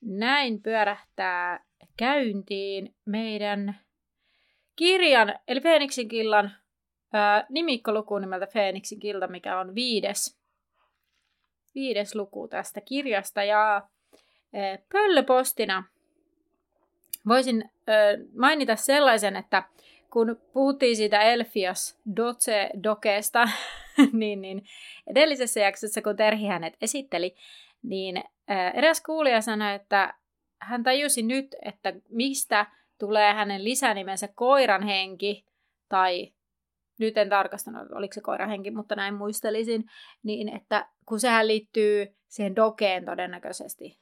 Näin pyörähtää käyntiin meidän kirjan, eli Feeniksin killan ää, nimikkoluku nimeltä Feeniksin kilta, mikä on viides, viides luku tästä kirjasta. Ja ää, pöllöpostina voisin ää, mainita sellaisen, että kun puhuttiin siitä Elfias Doce Dokeesta, niin, niin edellisessä jaksossa, kun Terhi hänet esitteli, niin eräs kuulija sanoi, että hän tajusi nyt, että mistä tulee hänen lisänimensä koiran henki, tai nyt en tarkastanut, oliko se koiran henki, mutta näin muistelisin, niin että kun sehän liittyy siihen dokeen todennäköisesti,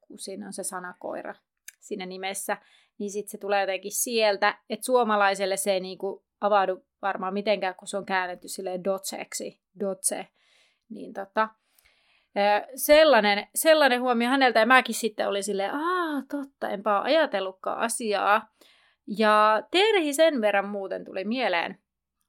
kun siinä on se sana koira siinä nimessä, niin sitten se tulee jotenkin sieltä, että suomalaiselle se ei niinku avaudu varmaan mitenkään, kun se on käännetty silleen dotseksi, dotse, niin tota, sellainen, sellainen huomio häneltä, ja mäkin sitten olin silleen, aa, totta, enpä ole ajatellutkaan asiaa. Ja Terhi sen verran muuten tuli mieleen.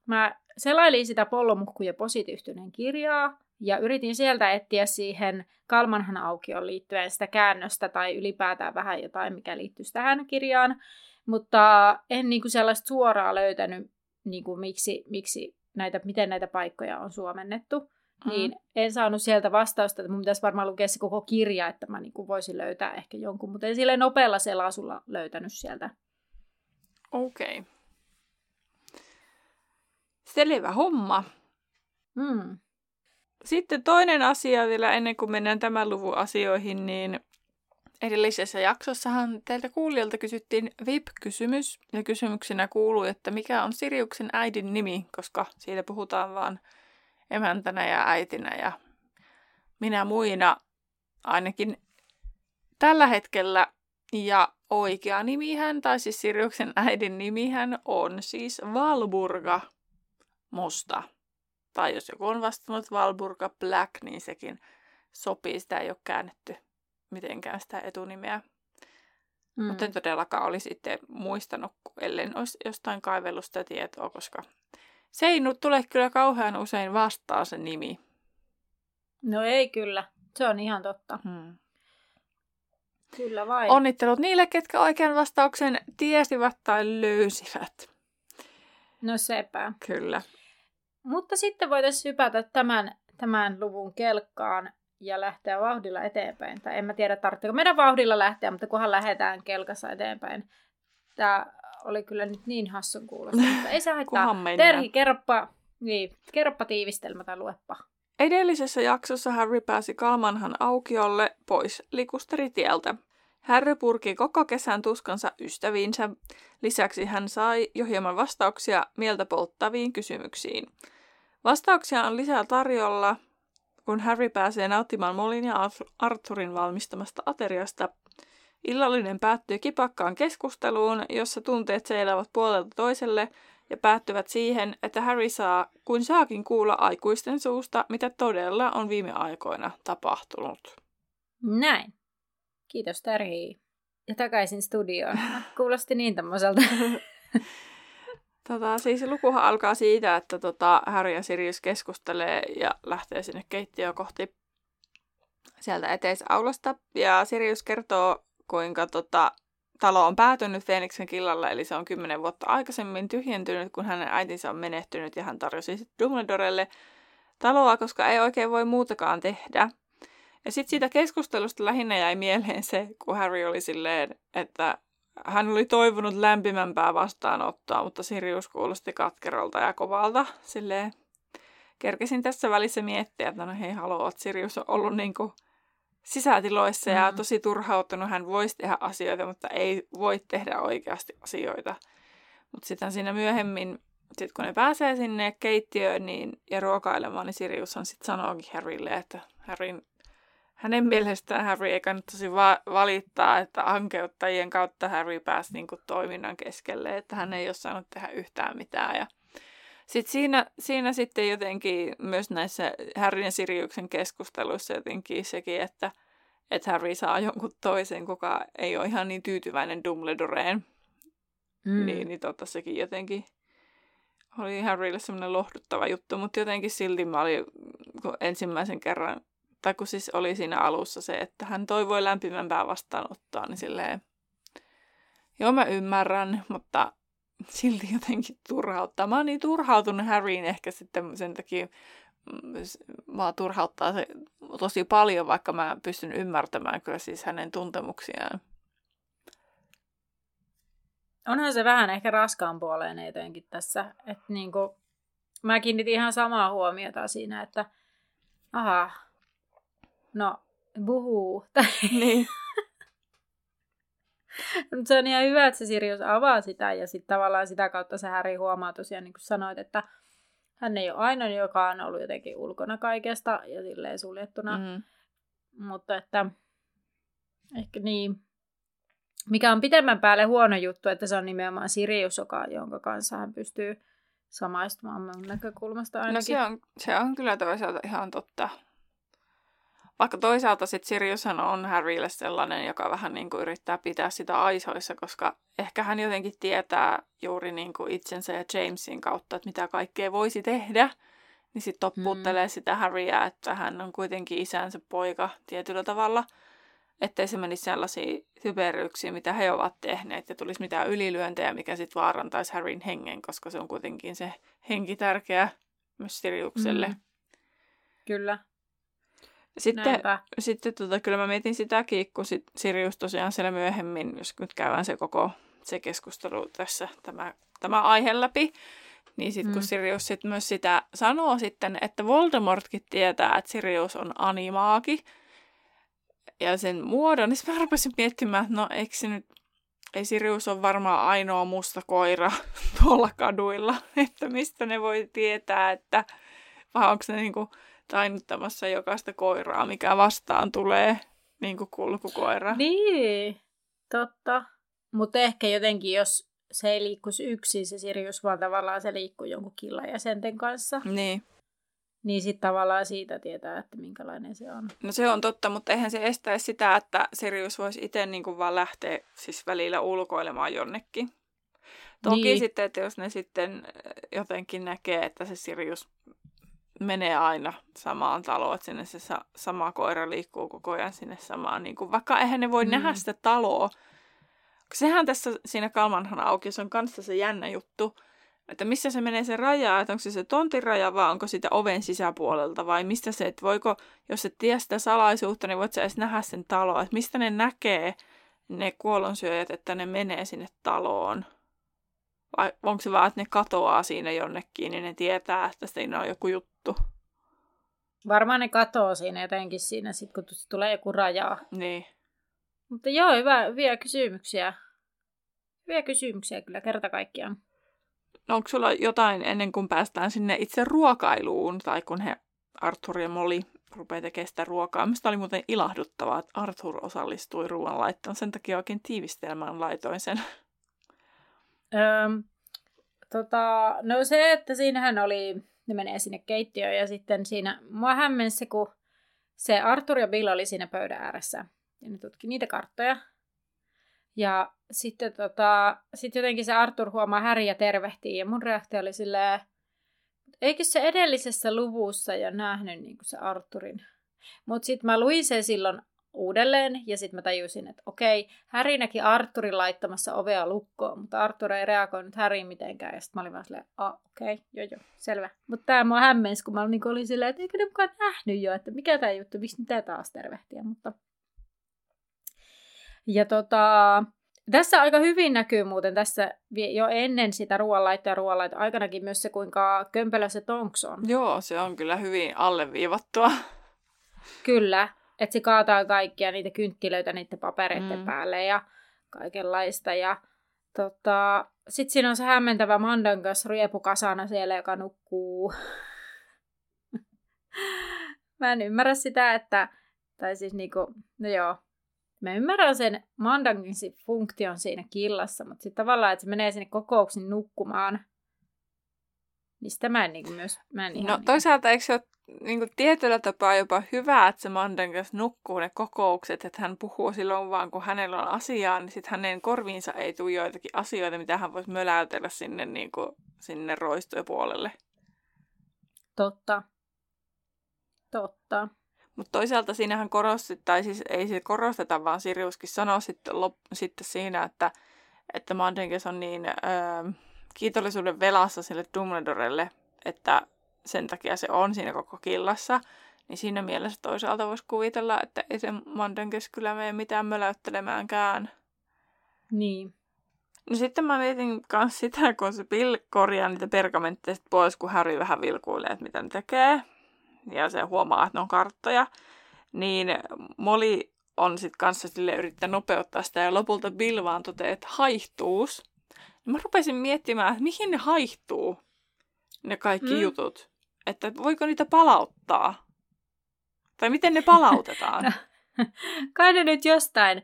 Mä selailin sitä Pollomuhku ja positiyhtyneen kirjaa, ja yritin sieltä etsiä siihen Kalmanhan aukioon liittyen sitä käännöstä tai ylipäätään vähän jotain, mikä liittyy tähän kirjaan. Mutta en niin kuin sellaista suoraa löytänyt, niin kuin miksi, miksi näitä, miten näitä paikkoja on suomennettu. Mm. Niin en saanut sieltä vastausta, että mun pitäisi varmaan lukea se koko kirja, että mä niin kuin voisin löytää ehkä jonkun, mutta en sille nopealla selasulla löytänyt sieltä. Okei. Okay. Selvä homma. Mm. Sitten toinen asia vielä ennen kuin mennään tämän luvun asioihin, niin edellisessä jaksossahan teiltä kuulijalta kysyttiin VIP-kysymys. Ja kysymyksenä kuului, että mikä on Siriuksen äidin nimi, koska siitä puhutaan vaan emäntänä ja äitinä ja minä muina ainakin tällä hetkellä. Ja oikea nimihän, tai siis Siriuksen äidin nimihän on siis Valburga Musta. Tai jos joku on vastannut Valburga Black, niin sekin sopii. Sitä ei ole käännetty mitenkään sitä etunimeä. Mm. Mutta en todellakaan olisi sitten muistanut, ellei olisi jostain kaivellut sitä tietoa, koska se ei nyt tule kyllä kauhean usein vastaan se nimi. No ei kyllä, se on ihan totta. Hmm. Kyllä vain. Onnittelut niille, ketkä oikean vastauksen tiesivät tai löysivät. No sepä. Kyllä. Mutta sitten voitaisiin hypätä tämän, tämän luvun kelkkaan ja lähteä vauhdilla eteenpäin. Tai en mä tiedä, tarvitseeko meidän vauhdilla lähteä, mutta kunhan lähdetään kelkassa eteenpäin. Tämä oli kyllä nyt niin hassun kuulosta, mutta ei se haittaa. Terhi, kerropa, niin, kerropa tiivistelmä tai luepa. Edellisessä jaksossa Harry pääsi Kalmanhan aukiolle pois likusteritieltä. Harry purki koko kesän tuskansa ystäviinsä. Lisäksi hän sai jo hieman vastauksia mieltä polttaviin kysymyksiin. Vastauksia on lisää tarjolla, kun Harry pääsee nauttimaan Molin ja Arthurin valmistamasta ateriasta – Illallinen päättyy kipakkaan keskusteluun, jossa tunteet seilaavat puolelta toiselle ja päättyvät siihen, että Harry saa kuin saakin kuulla aikuisten suusta, mitä todella on viime aikoina tapahtunut. Näin. Kiitos Terhi. Ja takaisin studioon. Kuulosti niin tämmöiseltä. Tota, siis lukuhan alkaa siitä, että tota, Harry ja Sirius keskustelee ja lähtee sinne keittiöön kohti sieltä eteisaulasta. Ja Sirius kertoo kuinka tota, talo on päätynyt Feeniksen killalla, eli se on kymmenen vuotta aikaisemmin tyhjentynyt, kun hänen äitinsä on menehtynyt ja hän tarjosi sitten Dumbledorelle taloa, koska ei oikein voi muutakaan tehdä. Ja sitten siitä keskustelusta lähinnä jäi mieleen se, kun Harry oli silleen, että hän oli toivonut lämpimämpää vastaanottoa, mutta Sirius kuulosti katkerolta ja kovalta. Silleen kerkesin tässä välissä miettiä, että no hei että Sirius on ollut niinku sisätiloissa mm. ja tosi turhautunut. Hän voisi tehdä asioita, mutta ei voi tehdä oikeasti asioita. Mutta sitten siinä myöhemmin, sit kun ne pääsee sinne keittiöön niin, ja ruokailemaan, niin Siriushan sitten sanookin Harrylle, että Harryn, hänen mielestään Harry ei kannattaisi va- valittaa, että ankeuttajien kautta Harry pääsi niin kuin, toiminnan keskelle, että hän ei ole saanut tehdä yhtään mitään. Ja sitten siinä, siinä sitten jotenkin myös näissä Harryn ja Siriuksen keskusteluissa jotenkin sekin, että, että Harry saa jonkun toisen, kuka ei ole ihan niin tyytyväinen Dumbledoreen. Mm. Niin, niin totta sekin jotenkin oli Harrylle semmoinen lohduttava juttu, mutta jotenkin silti mä olin ensimmäisen kerran, tai kun siis oli siinä alussa se, että hän toivoi lämpimämpää vastaanottoa, niin silleen, joo mä ymmärrän, mutta silti jotenkin turhauttaa. Mä oon niin turhautunut Harryin ehkä sitten sen takia, mä mm, turhauttaa se tosi paljon, vaikka mä pystyn ymmärtämään kyllä siis hänen tuntemuksiaan. Onhan se vähän ehkä raskaan puoleen jotenkin tässä, että niinku, mä kiinnitin ihan samaa huomiota siinä, että aha, no, buhuu. Niin. Mutta se on ihan hyvä, että se Sirius avaa sitä ja sitten tavallaan sitä kautta se Häri huomaa tosiaan, niin kuin sanoit, että hän ei ole ainoa, joka on ollut jotenkin ulkona kaikesta ja silleen suljettuna. Mm. Mutta että ehkä niin, mikä on pitemmän päälle huono juttu, että se on nimenomaan Sirius, joka, jonka kanssa hän pystyy samaistumaan mun näkökulmasta ainakin. No se on, se on kyllä toisaalta ihan totta. Vaikka toisaalta sitten Siriushan on Harrylle sellainen, joka vähän niin kuin yrittää pitää sitä aisoissa, koska ehkä hän jotenkin tietää juuri niin kuin itsensä ja Jamesin kautta, että mitä kaikkea voisi tehdä. Niin sitten topputtelee mm. sitä Harryä, että hän on kuitenkin isänsä poika tietyllä tavalla. Ettei se menisi sellaisiin typeryksiin, mitä he ovat tehneet, ja tulisi mitään ylilyöntejä, mikä sitten vaarantaisi Harryn hengen, koska se on kuitenkin se henki tärkeä myös Siriukselle. Mm. Kyllä. Sitten, sitten tota, kyllä mä mietin sitäkin, kun sit Sirius tosiaan siellä myöhemmin, jos nyt käydään se koko se keskustelu tässä, tämä, tämä aihe läpi, niin sitten mm. kun Sirius sit myös sitä sanoo sitten, että Voldemortkin tietää, että Sirius on animaaki, ja sen muodon, niin mä rupesin miettimään, että no eikö se nyt, ei Sirius ole varmaan ainoa musta koira tuolla kaduilla, että mistä ne voi tietää, että vai onko ne niinku tainnuttamassa jokaista koiraa, mikä vastaan tulee, niin kuin kulkukoira. Niin, totta. Mutta ehkä jotenkin, jos se ei liikkuisi yksin, se Sirius, vaan tavallaan se liikkuu jonkun jäsenten kanssa. Niin. Niin sitten tavallaan siitä tietää, että minkälainen se on. No se on totta, mutta eihän se estäisi sitä, että Sirius voisi itse niin vaan lähteä siis välillä ulkoilemaan jonnekin. Toki niin. sitten, että jos ne sitten jotenkin näkee, että se Sirius menee aina samaan taloon, että sinne se sa- sama koira liikkuu koko ajan sinne samaan. Niin kuin, vaikka eihän ne voi mm. nähdä sitä taloa. Sehän tässä siinä Kalmanhan auki, se on kanssa se jännä juttu, että missä se menee se raja, että onko se se tontin raja vai onko sitä oven sisäpuolelta vai mistä se, että voiko, jos et tiedä sitä salaisuutta, niin voit sä edes nähdä sen taloa, että mistä ne näkee ne kuolonsyöjät, että ne menee sinne taloon. Vai onko se vaan, että ne katoaa siinä jonnekin, niin ne tietää, että siinä on joku juttu. Varmaan ne katoaa siinä jotenkin siinä, sit kun tulee joku raja. Niin. Mutta joo, hyvä, hyviä kysymyksiä. Hyviä kysymyksiä kyllä kerta kaikkiaan. No onko sulla jotain ennen kuin päästään sinne itse ruokailuun, tai kun he, Arthur ja Molly, rupeaa tekemään sitä ruokaa. Mistä oli muuten ilahduttavaa, että Arthur osallistui ruoanlaittoon. Sen takia oikein tiivistelmään laitoin sen. Öm, tota, no se, että siinähän oli, ne menee sinne keittiöön ja sitten siinä, mua hämmensi se, kun se Arthur ja Bill oli siinä pöydän ääressä ja ne tutki niitä karttoja. Ja sitten tota, sit jotenkin se Arthur huomaa Häri ja tervehtii ja mun reaktio oli silleen, eikö se edellisessä luvussa jo nähnyt niin se Arthurin? Mutta sitten mä luin sen silloin uudelleen ja sitten mä tajusin, että okei, Häri näki Arturin laittamassa ovea lukkoon, mutta Artur ei reagoinut Häriin mitenkään ja sitten mä olin vaan silleen, ah, okei, okay, joo joo, selvä. Mutta tämä mua hämmensi, kun mä olin, niin olin silleen, että eikö ne mukaan nähnyt jo, että mikä tämä juttu, miksi niitä taas tervehtiä, mutta... Ja tota, tässä aika hyvin näkyy muuten tässä jo ennen sitä ruoanlaittoa ja ruoanlaittoa aikanakin myös se, kuinka kömpelö se Tonks on. Joo, se on kyllä hyvin alleviivattua. Kyllä, että se kaataa kaikkia niitä kynttilöitä niiden papereiden mm. päälle ja kaikenlaista. Ja tota, sitten siinä on se hämmentävä Mandan kanssa riepukasana siellä, joka nukkuu. Mä en ymmärrä sitä, että Tai siis niinku, no joo. Mä ymmärrän sen Mandangin funktion siinä killassa, mutta sitten tavallaan, että se menee sinne kokouksiin nukkumaan, niin sitä mä en niinku myös... Mä en No ihan toisaalta eikö se ole niin kuin tietyllä tapaa jopa hyvä, että se Mandan kanssa nukkuu ne kokoukset, että hän puhuu silloin vaan, kun hänellä on asiaa, niin sitten hänen korviinsa ei tule joitakin asioita, mitä hän voisi möläytellä sinne, niin kuin, sinne roistopuolelle. Totta. Totta. Mutta toisaalta siinähän korostit, tai siis ei se korosteta, vaan Siriuskin sanoi sitten, lop, sitten siinä, että, että Mandenkes on niin öö, kiitollisuuden velassa sille Dumbledorelle, että sen takia se on siinä koko killassa. Niin siinä mielessä toisaalta voisi kuvitella, että ei se Mandenkes kyllä mene mitään möläyttelemäänkään. Niin. No sitten mä mietin myös sitä, kun se Bill korjaa niitä pergamentteja pois, kun Harry vähän vilkuilee, että mitä ne tekee. Ja se huomaa, että ne on karttoja. Niin Molly on sitten kanssa sille yrittää nopeuttaa sitä ja lopulta Bill vaan toteaa, että haihtuus. Mä rupesin miettimään, että mihin ne haihtuu, ne kaikki mm. jutut. Että voiko niitä palauttaa? Tai miten ne palautetaan? Kai ne nyt jostain.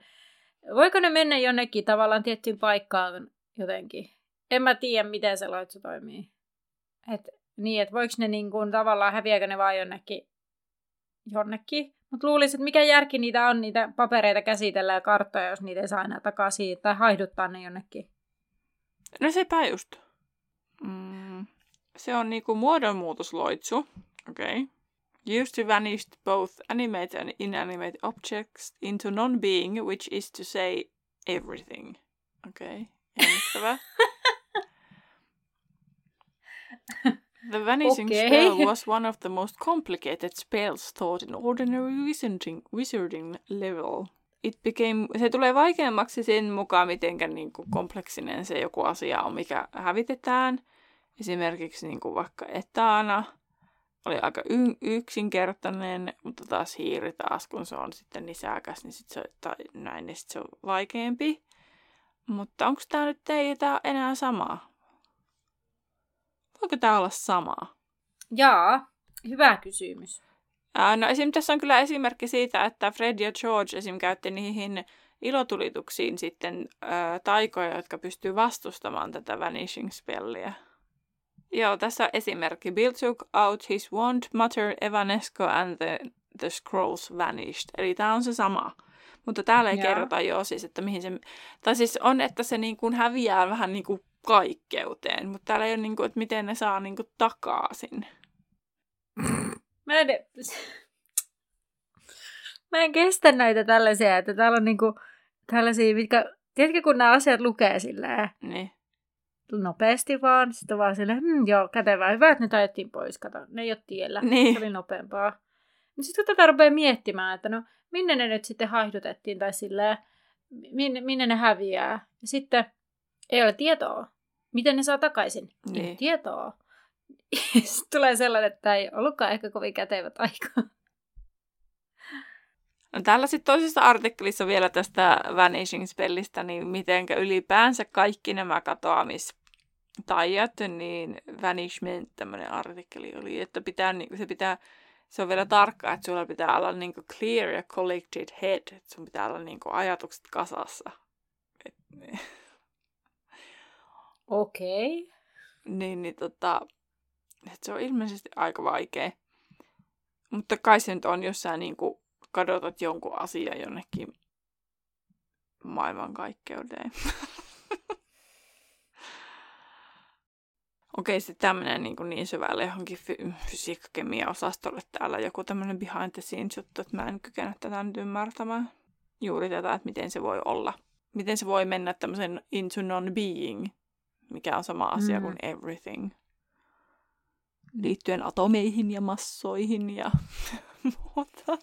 Voiko ne mennä jonnekin tavallaan tiettyyn paikkaan jotenkin? En mä tiedä, miten se loitsu toimii. Et, niin, että voiko ne niin kuin, tavallaan, häviääkö ne vaan jonnekin, jonnekin. Mutta luulisin, että mikä järki niitä on, niitä papereita käsitellä ja karttoja, jos niitä ei saa enää takaisin, tai haihduttaa ne jonnekin. No sepä just. Se on niinku muodonmuutosloitsu. Okay. Used to vanish both animate and inanimate objects into non-being, which is to say everything. Okei, okay. The vanishing Okay. spell was one of the most complicated spells taught in ordinary wizarding, wizarding level. It became, se tulee vaikeammaksi sen mukaan, miten niin kompleksinen se joku asia on, mikä hävitetään. Esimerkiksi niin kuin vaikka etana oli aika y- yksinkertainen, mutta taas hiiri taas, kun se on sitten nisäkäs, niin sit se, tai näin, niin sit se on vaikeampi. Mutta onko tämä nyt ei tää enää sama? Voiko tämä olla sama? Jaa, hyvä kysymys. Ää, no esim. tässä on kyllä esimerkki siitä, että Fred ja George esim. käytti niihin ilotulituksiin sitten ää, taikoja, jotka pystyy vastustamaan tätä vanishing spelliä. Joo, tässä on esimerkki. Bill took out his wand, Mother Evanesco and the, the scrolls vanished. Eli tämä on se sama. Mutta täällä ei Joo. kerrota jo siis, että mihin se... Tai siis on, että se niin kuin häviää vähän niin kuin kaikkeuteen, mutta täällä ei ole niin kuin, että miten ne saa niin kuin takaisin. Mä en, mä en kestä näitä tällaisia, että täällä on niinku tällaisia, mitkä, tiedätkö kun nämä asiat lukee silleen Niin. Nopeasti vaan, sitten vaan silleen, hm, joo, kätevää, hyvä, että ne ajettiin pois, kato, ne ei ole tiellä, Niin. se oli nopeampaa. Niin sitten kun tätä rupeaa miettimään, että no, minne ne nyt sitten haihdutettiin, tai silleen, minne, minne ne häviää, ja sitten ei ole tietoa, miten ne saa takaisin, ei ole Niin. tietoa. Sitten tulee sellainen, että tämä ei ollutkaan ehkä kovin kätevä taika. No, täällä sitten toisessa artikkelissa vielä tästä Vanishing Spellistä, niin mitenkä ylipäänsä kaikki nämä katoamistaijat, niin Vanishment tämmöinen artikkeli oli, että pitää, niin se pitää, se on vielä tarkkaa, että sulla pitää olla niin clear ja collected head, että sun pitää olla niin ajatukset kasassa. Okei. Okay. niin, niin tota, että se on ilmeisesti aika vaikea. Mutta kai se nyt on, jos sä niin kadotat jonkun asian jonnekin maailmankaikkeuteen. Okei, sitten tämmöinen niin, niin syvälle johonkin fy- fysiikka-kemia-osastolle täällä joku tämmöinen behind the scenes juttu, että mä en kykene tätä nyt ymmärtämään. Juuri tätä, että miten se voi olla. Miten se voi mennä tämmöisen into non-being, mikä on sama asia Mm. kuin everything. Liittyen atomeihin ja massoihin ja muuta.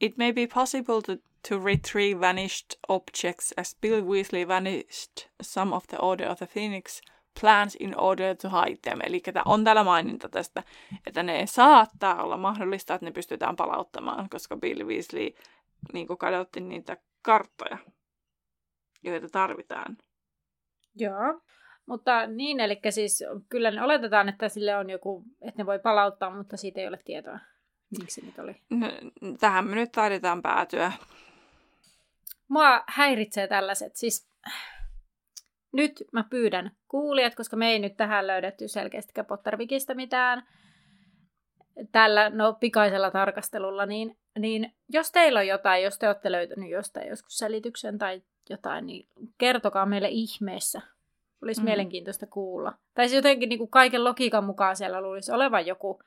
It may be possible to, to retrieve vanished objects as Bill Weasley vanished some of the Order of the Phoenix plans in order to hide them. Eli on täällä maininta tästä, että ne saattaa olla mahdollista, että ne pystytään palauttamaan, koska Bill Weasley niin kadotti niitä karttoja, joita tarvitaan. Joo. Mutta niin, eli siis kyllä ne oletetaan, että sille on joku, että ne voi palauttaa, mutta siitä ei ole tietoa. Miksi nyt oli? No, tähän me nyt taidetaan päätyä. Mua häiritsee tällaiset, siis nyt mä pyydän kuulijat, koska me ei nyt tähän löydetty selkeästi Pottervikistä mitään tällä no, pikaisella tarkastelulla, niin, niin jos teillä on jotain, jos te olette löytänyt jostain joskus selityksen tai jotain, niin kertokaa meille ihmeessä. Olisi mm. mielenkiintoista kuulla. Tai siis jotenkin niin kuin kaiken logiikan mukaan siellä luulisi olevan joku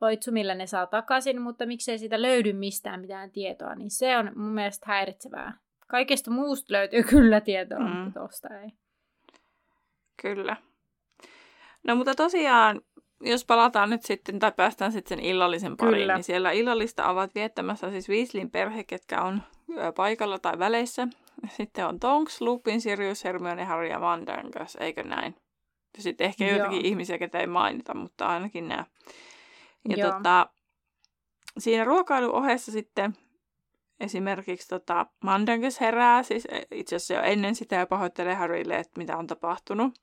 loitsu, millä ne saa takaisin, mutta miksei siitä löydy mistään mitään tietoa, niin se on mun mielestä häiritsevää. Kaikesta muusta löytyy kyllä tietoa, mm. mutta tosta ei. Kyllä. No mutta tosiaan, jos palataan nyt sitten, tai päästään sitten sen illallisen pariin, Kyllä. niin siellä illallista ovat viettämässä siis Weasleyn perhe, ketkä on paikalla tai väleissä. Sitten on Tonks, Lupin, Sirius, Hermione, Harry ja Vandangas, eikö näin? Ja sitten ehkä Joo. joitakin ihmisiä, ketä ei mainita, mutta ainakin nämä. Ja tota, siinä ruokailuohessa sitten esimerkiksi tota, Mandangas herää, siis e, itse asiassa jo ennen sitä ja pahoittelee Harrylle, että mitä on tapahtunut.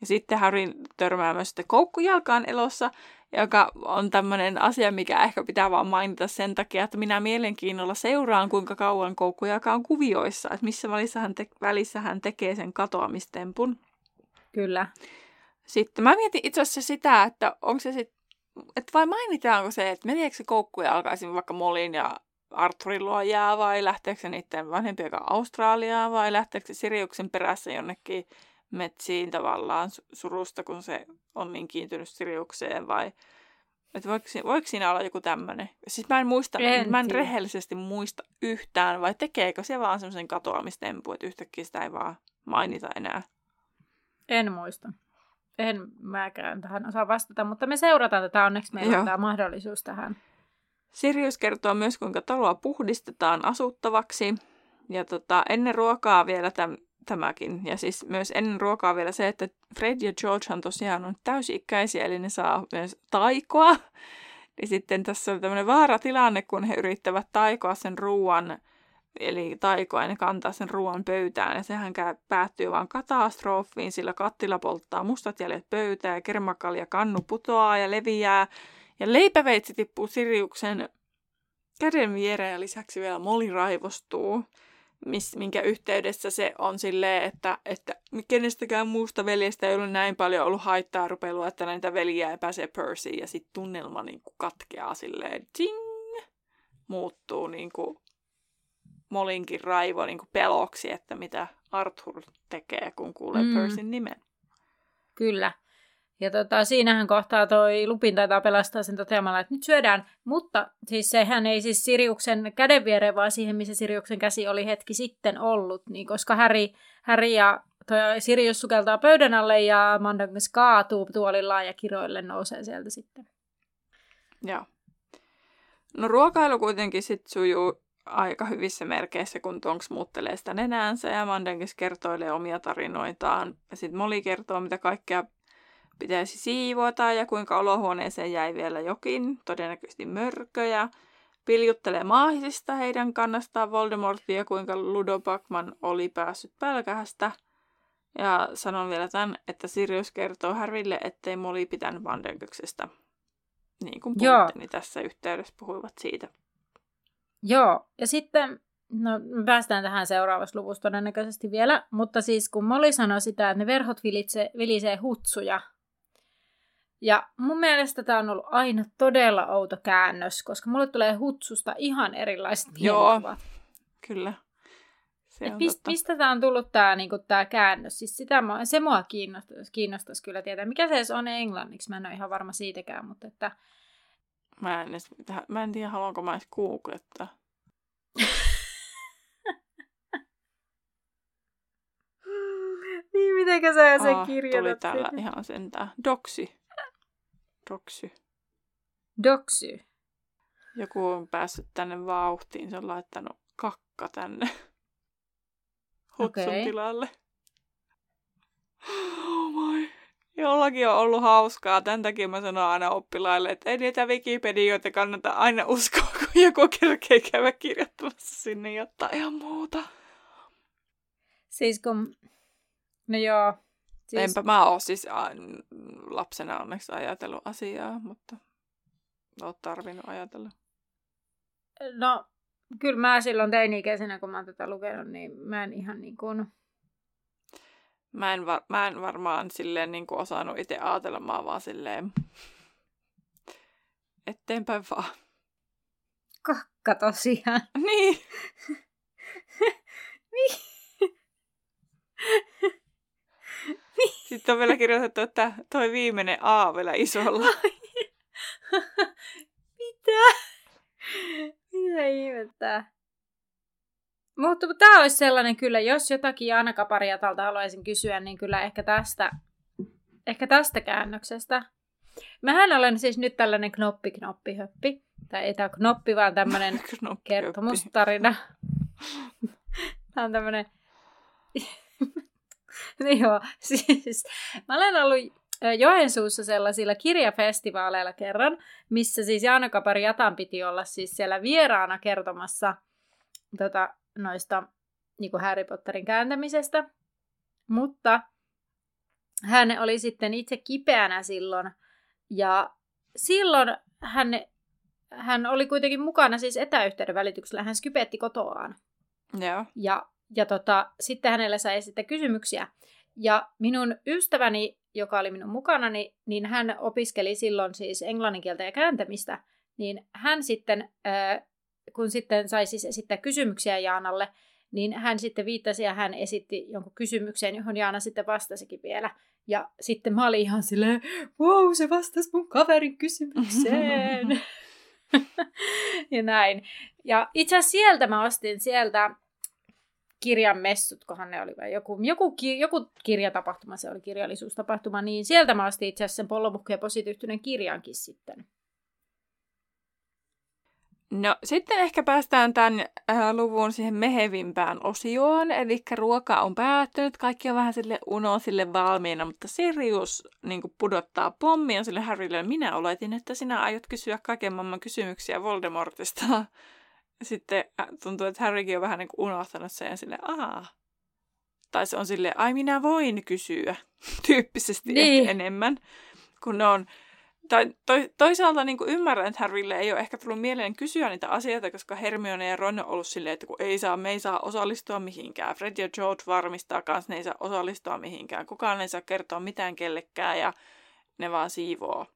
Ja sitten Harry törmää myös sitten koukkujalkaan elossa, joka on tämmöinen asia, mikä ehkä pitää vaan mainita sen takia, että minä mielenkiinnolla seuraan, kuinka kauan koukkujalka on kuvioissa, että missä välissä hän, te- välissä hän tekee sen katoamistempun. Kyllä. Sitten mä mietin itse asiassa sitä, että onko se sitten, että vai mainitaanko se, että meneekö se koukkujalka esimerkiksi vaikka Molin ja Arthurin luo jää vai lähteekö se niiden vanhempien Australiaan vai lähteekö se Siriuksen perässä jonnekin metsiin tavallaan surusta, kun se on niin kiintynyt Siriukseen vai että voiko, voiko siinä olla joku tämmöinen? Siis mä en muista, en mä en rehellisesti muista yhtään, vai tekeekö se vaan semmoisen katoamistempu, että yhtäkkiä sitä ei vaan mainita enää? En muista. En mäkään tähän osaa vastata, mutta me seurataan tätä. Onneksi meillä Joo. on tämä mahdollisuus tähän. Sirius kertoo myös, kuinka taloa puhdistetaan asuttavaksi. Ja tota, ennen ruokaa vielä täm, tämäkin. Ja siis myös ennen ruokaa vielä se, että Fred ja George on tosiaan on täysi-ikäisiä, eli ne saa myös taikoa. Ja sitten tässä on tämmöinen vaaratilanne, kun he yrittävät taikoa sen ruoan, eli taikoa ja ne kantaa sen ruoan pöytään. Ja sehän käy, päättyy vaan katastrofiin, sillä kattila polttaa mustat jäljet pöytään ja kermakalja kannu putoaa ja leviää. Ja leipäveitsi tippuu Siriuksen käden viereen ja lisäksi vielä moli raivostuu miss, minkä yhteydessä se on silleen, että, että kenestäkään muusta veljestä ei ole näin paljon ollut haittaa rupelua, että näitä veljiä ei pääse Percyin ja sitten tunnelma niin katkeaa silleen, ting, muuttuu niin kuin Molinkin raivo niin kuin peloksi, että mitä Arthur tekee, kun kuulee mm. Percyn nimen. Kyllä. Ja tota, siinähän kohtaa toi Lupin taitaa pelastaa sen toteamalla, että nyt syödään. Mutta siis sehän ei siis Siriuksen käden viereen, vaan siihen, missä Siriuksen käsi oli hetki sitten ollut. Niin koska Harry, Harry ja toi Sirius sukeltaa pöydän alle ja Mandangas kaatuu tuolillaan ja kiroille nousee sieltä sitten. Joo. No ruokailu kuitenkin sitten sujuu aika hyvissä merkeissä, kun Tonks muuttelee sitä nenäänsä ja Mandengis kertoilee omia tarinoitaan. Ja sitten Molly kertoo, mitä kaikkea pitäisi siivota ja kuinka olohuoneeseen jäi vielä jokin, todennäköisesti mörköjä. Piljuttelee maahisista heidän kannastaan Voldemortia, kuinka Ludo Backman oli päässyt pälkähästä. Ja sanon vielä tämän, että Sirius kertoo Harrylle, ettei Molly pitänyt Vandenkyksestä. Niin kuin puhutte, niin tässä yhteydessä puhuivat siitä. Joo, ja sitten No, päästään tähän seuraavassa luvussa todennäköisesti vielä, mutta siis kun Molly sanoi sitä, että ne verhot vilitse, vilisee hutsuja, ja mun mielestä tämä on ollut aina todella outo käännös, koska mulle tulee hutsusta ihan erilaiset mielikuvat. Joo, kyllä. Se on mist, mistä tämä on tullut tämä niinku, tää käännös? Siis sitä, se mua kiinnostaisi, kiinnostaisi kyllä tietää. Mikä se edes on englanniksi? Mä en ole ihan varma siitäkään, mutta että... Mä en, edes, mä en tiedä, haluanko mä edes googlettaa. niin, mitenkä sä sen oh, kirjoitat? Tuli täällä ihan sentään. Doksi. Doksy. Doksy. Joku on päässyt tänne vauhtiin, se on laittanut kakka tänne hutsun okay. tilalle. Oh my. Jollakin on ollut hauskaa. Tämän takia mä sanon aina oppilaille, että ei niitä Wikipedioita kannata aina uskoa, kun joku kerkee käydä kirjoittamassa sinne jotain ihan muuta. Siis kun... No joo, Siis... Enpä mä oo siis lapsena onneksi ajatellut asiaa, mutta oot tarvinnut ajatella. no kyllä mä silloin teini-ikäisenä, kun mä oon tätä lukenut, niin mä en ihan niin kuin... Mä en, var, mä en varmaan silleen niin kuin osannut itse ajatella, vaan silleen eteenpäin vaan. Kakka tosiaan. Niin. niin. Sitten on vielä kirjoitettu, että toi viimeinen A vielä isolla. Mitä? Mitä ihmettä? Mutta tämä olisi sellainen kyllä, jos jotakin Jaana Kapariatalta haluaisin kysyä, niin kyllä ehkä tästä, ehkä tästä käännöksestä. Mähän olen siis nyt tällainen knoppi knoppi höppi. Tai ei tämä knoppi, vaan tämmöinen kertomustarina. tämä on tämmöinen... niin joo, siis mä olen ollut Joensuussa sellaisilla kirjafestivaaleilla kerran, missä siis Jaana Kapari Jatan piti olla siis siellä vieraana kertomassa tota, noista niin kuin Harry Potterin kääntämisestä. Mutta hän oli sitten itse kipeänä silloin ja silloin hän, hän oli kuitenkin mukana siis etäyhteyden välityksellä. Hän skypetti kotoaan. Joo. Ja, ja tota, sitten hänelle sai esittää kysymyksiä. Ja minun ystäväni, joka oli minun mukanani, niin hän opiskeli silloin siis englannin kieltä ja kääntämistä. Niin hän sitten, kun sitten sai siis esittää kysymyksiä Jaanalle, niin hän sitten viittasi ja hän esitti jonkun kysymyksen, johon Jaana sitten vastasikin vielä. Ja sitten mä olin ihan silleen, wow, se vastasi mun kaverin kysymykseen. ja näin. Ja itse asiassa sieltä mä ostin sieltä kirjan messutkohan ne oli, vai joku, joku, joku kirjatapahtuma, se oli kirjallisuustapahtuma, niin sieltä mä ostin itse asiassa sen Pollomukki ja positiivinen kirjankin sitten. No sitten ehkä päästään tämän äh, luvun siihen mehevimpään osioon, eli ruoka on päättynyt, kaikki on vähän sille uno sille valmiina, mutta Sirius niin pudottaa pommia sille Harrylle. Minä oletin, että sinä aiot kysyä kaiken maailman kysymyksiä Voldemortista. Sitten äh, tuntuu, että Harrykin on vähän niin unohtanut sen sille, aa. Tai se on sille, ai minä voin kysyä, tyyppisesti niin. ehkä enemmän, kun ne on tai to, toisaalta niin kuin ymmärrän, että Harrylle ei ole ehkä tullut mieleen kysyä niitä asioita, koska Hermione ja Ron on ollut silleen, että kun ei saa, me ei saa osallistua mihinkään. Fred ja George varmistaa kanssa, ne ei saa osallistua mihinkään. Kukaan ei saa kertoa mitään kellekään ja ne vaan siivoo.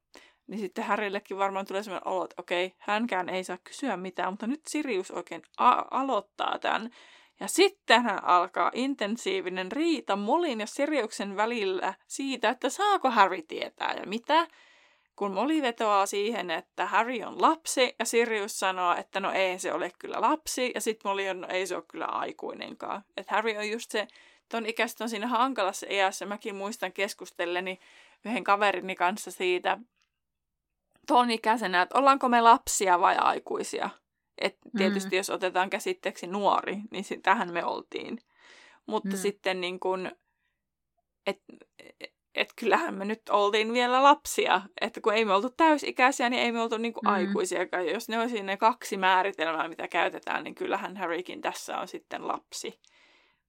Niin sitten Harryllekin varmaan tulee sellainen olo, että okei, hänkään ei saa kysyä mitään, mutta nyt Sirius oikein a- aloittaa tämän. Ja sitten hän alkaa intensiivinen riita Molin ja Siriuksen välillä siitä, että saako Harry tietää ja mitä kun Molly vetoaa siihen, että Harry on lapsi, ja Sirius sanoo, että no ei se ole kyllä lapsi, ja sitten Molly on, no ei se ole kyllä aikuinenkaan. Että Harry on just se, ton ikäistä on siinä hankalassa iässä. Mäkin muistan keskustelleni yhden kaverini kanssa siitä ton ikäisenä, että ollaanko me lapsia vai aikuisia. Et tietysti mm. jos otetaan käsitteeksi nuori, niin tähän me oltiin. Mutta mm. sitten niin kun, et, että kyllähän me nyt oltiin vielä lapsia. Että kun ei me oltu täysikäisiä, niin ei me oltu niinku mm. aikuisiakaan. Ja jos ne olisi ne kaksi määritelmää, mitä käytetään, niin kyllähän Harrykin tässä on sitten lapsi.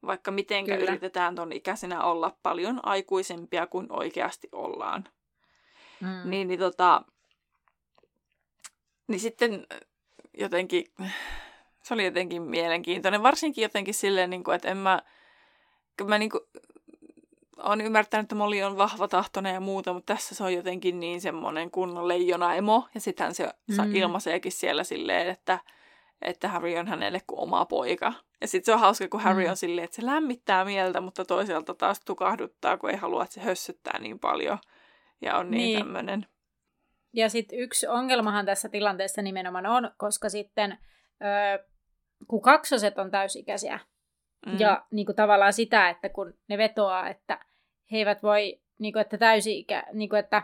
Vaikka miten yritetään ton ikäisenä olla paljon aikuisempia kuin oikeasti ollaan. Mm. Niin, niin, tota, niin sitten jotenkin, se oli jotenkin mielenkiintoinen. Varsinkin jotenkin silleen, niin kuin, että en mä, mä niin kuin, on ymmärtänyt, että Molly on vahva tahtoinen ja muuta, mutta tässä se on jotenkin niin semmoinen kunnon emo. Ja sittenhän se mm. ilmaiseekin siellä silleen, että, että Harry on hänelle kuin oma poika. Ja sitten se on hauska, kun Harry mm. on silleen, että se lämmittää mieltä, mutta toisaalta taas tukahduttaa, kun ei halua, että se hössyttää niin paljon. Ja on niin, niin. tämmöinen. Ja sitten yksi ongelmahan tässä tilanteessa nimenomaan on, koska sitten ö, kun kaksoset on täysikäisiä, mm. ja niin kuin tavallaan sitä, että kun ne vetoaa, että he eivät voi, niin kuin, että täysi-ikä, niin kuin, että,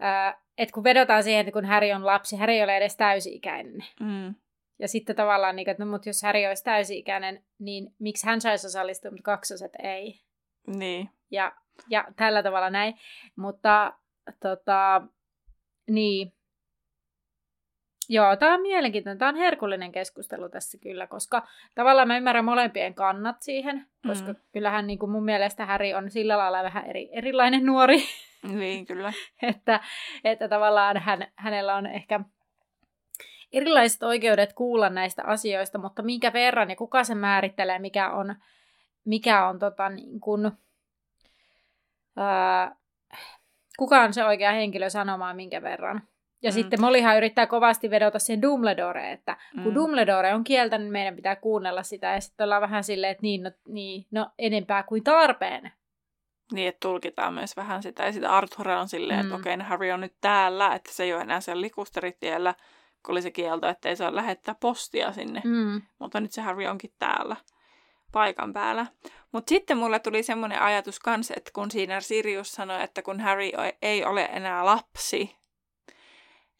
ää, että kun vedotaan siihen, että kun Häri on lapsi, Häri ei ole edes täysi-ikäinen. Mm. Ja sitten tavallaan, niin kuin, että no, mutta jos Häri olisi täysi-ikäinen, niin miksi hän saisi osallistua, mutta kaksoset ei. Niin. Ja, ja tällä tavalla näin. Mutta tota, niin, Joo, tämä on mielenkiintoinen. Tämä on herkullinen keskustelu tässä kyllä, koska tavallaan mä ymmärrän molempien kannat siihen, koska mm. kyllähän niin kuin mun mielestä Häri on sillä lailla vähän eri, erilainen nuori. Niin, kyllä. että, että tavallaan hän, hänellä on ehkä erilaiset oikeudet kuulla näistä asioista, mutta minkä verran ja kuka se määrittelee, mikä on, mikä on tota, niin kuin, ää, kuka on se oikea henkilö sanomaan minkä verran. Ja mm. sitten Mollyhan yrittää kovasti vedota siihen Dumbledoreen, että kun mm. Dumbledore on kieltänyt, niin meidän pitää kuunnella sitä. Ja sitten ollaan vähän silleen, että niin, no, niin, no enempää kuin tarpeen. Niin, että tulkitaan myös vähän sitä. Ja sitten Arthur on silleen, mm. että okei, okay, Harry on nyt täällä, että se ei ole enää siellä likusteritiellä, kun oli se kielto, että ei saa lähettää postia sinne. Mm. Mutta nyt se Harry onkin täällä paikan päällä. Mutta sitten mulle tuli semmoinen ajatus kanssa, että kun siinä Sirius sanoi, että kun Harry ei ole enää lapsi,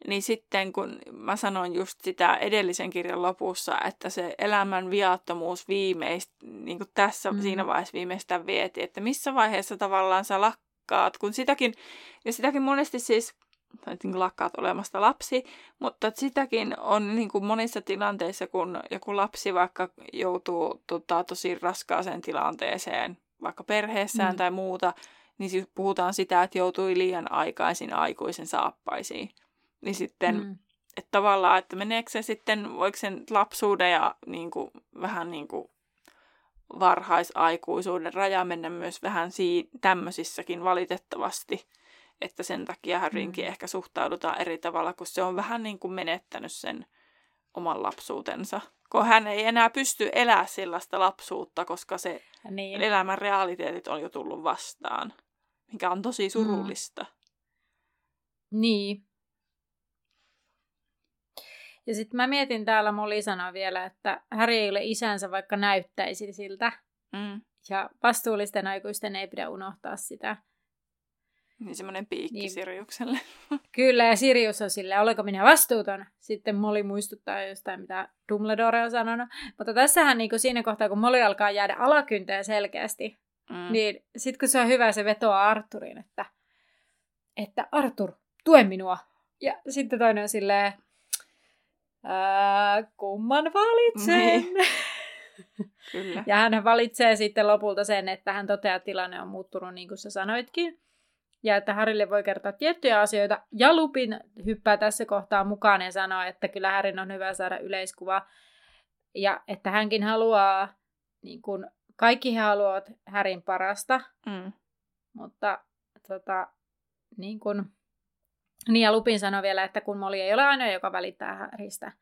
niin sitten kun mä sanoin just sitä edellisen kirjan lopussa, että se elämän viattomuus viimeist, niin kuin tässä mm. siinä vaiheessa viimeistään vieti, että missä vaiheessa tavallaan sä lakkaat, kun sitäkin, ja sitäkin monesti siis niin lakkaat olemasta lapsi, mutta sitäkin on niin kuin monissa tilanteissa, kun joku lapsi vaikka joutuu tota, tosi raskaaseen tilanteeseen, vaikka perheessään mm. tai muuta, niin siis puhutaan sitä, että joutui liian aikaisin aikuisen saappaisiin. Niin sitten, mm. että tavallaan, että meneekö se sitten, voiko sen lapsuuden ja niin kuin, vähän niin kuin varhaisaikuisuuden raja mennä myös vähän siinä, tämmöisissäkin valitettavasti. Että sen takia Harrynkin mm. ehkä suhtaudutaan eri tavalla, kun se on vähän niin kuin menettänyt sen oman lapsuutensa. Kun hän ei enää pysty elämään sellaista lapsuutta, koska se niin. elämän realiteetit on jo tullut vastaan, mikä on tosi surullista. Mm. Niin, ja sitten mä mietin täällä, Molly sanoi vielä, että Harry ei ole isänsä, vaikka näyttäisi siltä. Mm. Ja vastuullisten aikuisten ei pidä unohtaa sitä. Niin semmoinen piikki niin. Siriukselle. Kyllä, ja Sirius on silleen, olenko minä vastuuton? Sitten Molly muistuttaa jostain, mitä Dumbledore on sanonut. Mutta tässähän niin siinä kohtaa, kun Molly alkaa jäädä alakynteen selkeästi, mm. niin sitten kun se on hyvä, se vetoaa Arturin, että, että Artur, tue minua. Ja sitten toinen on silleen, ää, kumman valitsen? Niin. Kyllä. Ja hän valitsee sitten lopulta sen, että hän toteaa, että tilanne on muuttunut niin kuin sä sanoitkin. Ja että Harille voi kertoa tiettyjä asioita. Ja Lupin hyppää tässä kohtaa mukaan ja sanoo, että kyllä Härin on hyvä saada yleiskuva. Ja että hänkin haluaa, niin kuin, kaikki he haluavat Härin parasta. Mm. Mutta tota, niin kuin, niin ja Lupin sanoi vielä, että kun Molly ei ole ainoa, joka välittää Häristä.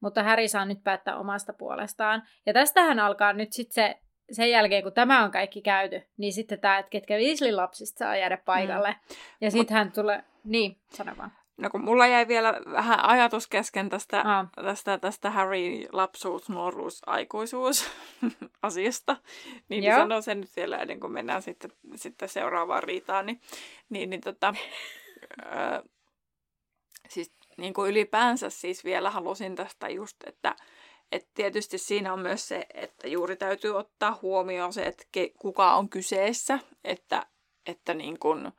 Mutta Häri saa nyt päättää omasta puolestaan. Ja tästähän alkaa nyt sitten se, sen jälkeen, kun tämä on kaikki käyty, niin sitten tämä, että ketkä Weasley lapsista saa jäädä paikalle. Mm. Ja sitten hän tulee... Niin, sano vaan. No kun mulla jäi vielä vähän ajatus kesken tästä, ah. tästä, tästä Harry lapsuus, nuoruus, aikuisuus asiasta, niin, niin sanon sen nyt vielä ennen kuin mennään sitten, sitten seuraavaan riitaan, niin, niin, niin tota, Öö, siis niin kuin ylipäänsä siis vielä halusin tästä just, että et tietysti siinä on myös se, että juuri täytyy ottaa huomioon se, että ke, kuka on kyseessä, että, että niin kuin,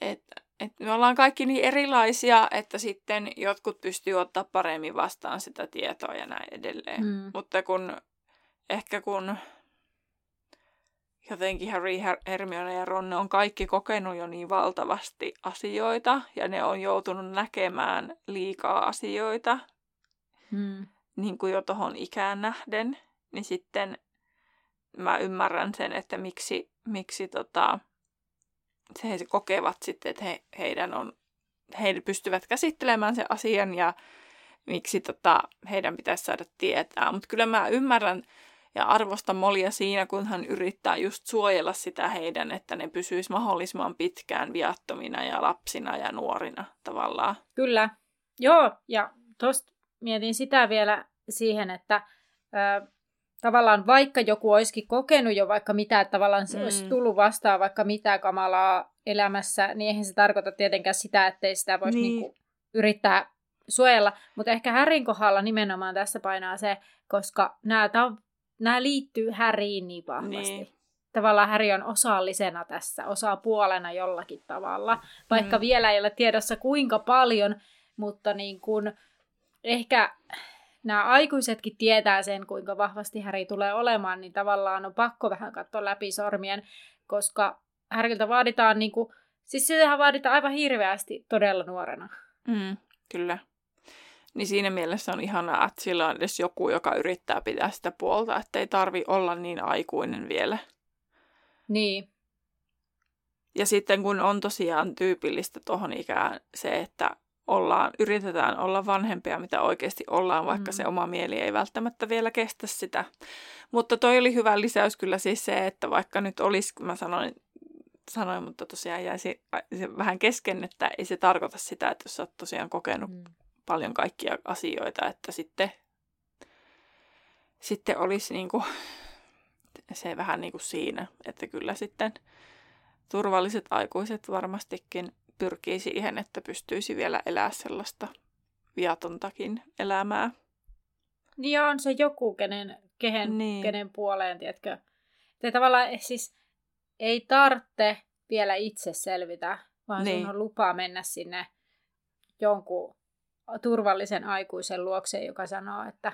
että, että me ollaan kaikki niin erilaisia, että sitten jotkut pystyy ottaa paremmin vastaan sitä tietoa ja näin edelleen. Mm. Mutta kun ehkä kun jotenkin Harry, Hermione ja Ronne on kaikki kokenut jo niin valtavasti asioita ja ne on joutunut näkemään liikaa asioita hmm. niin kuin jo tuohon ikään nähden, niin sitten mä ymmärrän sen, että miksi, miksi tota, he kokevat sitten, että he, heidän on, he pystyvät käsittelemään sen asian ja miksi tota, heidän pitäisi saada tietää. Mutta kyllä mä ymmärrän ja arvosta Molia siinä, kun hän yrittää just suojella sitä heidän, että ne pysyisi mahdollisimman pitkään viattomina ja lapsina ja nuorina tavallaan. Kyllä, joo, ja tuosta mietin sitä vielä siihen, että ö, tavallaan vaikka joku olisikin kokenut jo vaikka mitä, että tavallaan se mm. olisi tullut vastaan vaikka mitä kamalaa elämässä, niin eihän se tarkoita tietenkään sitä, ettei sitä voisi niin. niinku yrittää suojella. Mutta ehkä Härin kohdalla nimenomaan tässä painaa se, koska nämä nämä liittyy Häriin niin vahvasti. Niin. Tavallaan Häri on osallisena tässä, osaa puolena jollakin tavalla. Vaikka mm. vielä ei ole tiedossa kuinka paljon, mutta niin kun, ehkä nämä aikuisetkin tietää sen, kuinka vahvasti Häri tulee olemaan, niin tavallaan on pakko vähän katsoa läpi sormien, koska Häriltä vaaditaan, niin kuin, siis sitähän vaaditaan aivan hirveästi todella nuorena. Mm, Kyllä. Niin siinä mielessä on ihanaa, että sillä on edes joku, joka yrittää pitää sitä puolta, että ei tarvi olla niin aikuinen vielä. Niin. Ja sitten kun on tosiaan tyypillistä tuohon ikään se, että ollaan, yritetään olla vanhempia, mitä oikeasti ollaan, vaikka mm. se oma mieli ei välttämättä vielä kestä sitä. Mutta toi oli hyvä lisäys kyllä siis se, että vaikka nyt olisi, mä sanoin, sanoin mutta tosiaan jäisi vähän kesken, että ei se tarkoita sitä, että jos sä oot tosiaan kokenut mm. Paljon kaikkia asioita, että sitten, sitten olisi niin kuin, se vähän niin kuin siinä, että kyllä sitten turvalliset aikuiset varmastikin pyrkii siihen, että pystyisi vielä elää sellaista viatontakin elämää. Niin ja on se joku, kenen, kehen, niin. kenen puoleen, tiedätkö? Te tavallaan siis ei tarvitse vielä itse selvitä, vaan niin. sun on lupa mennä sinne jonkun turvallisen aikuisen luokse, joka sanoo, että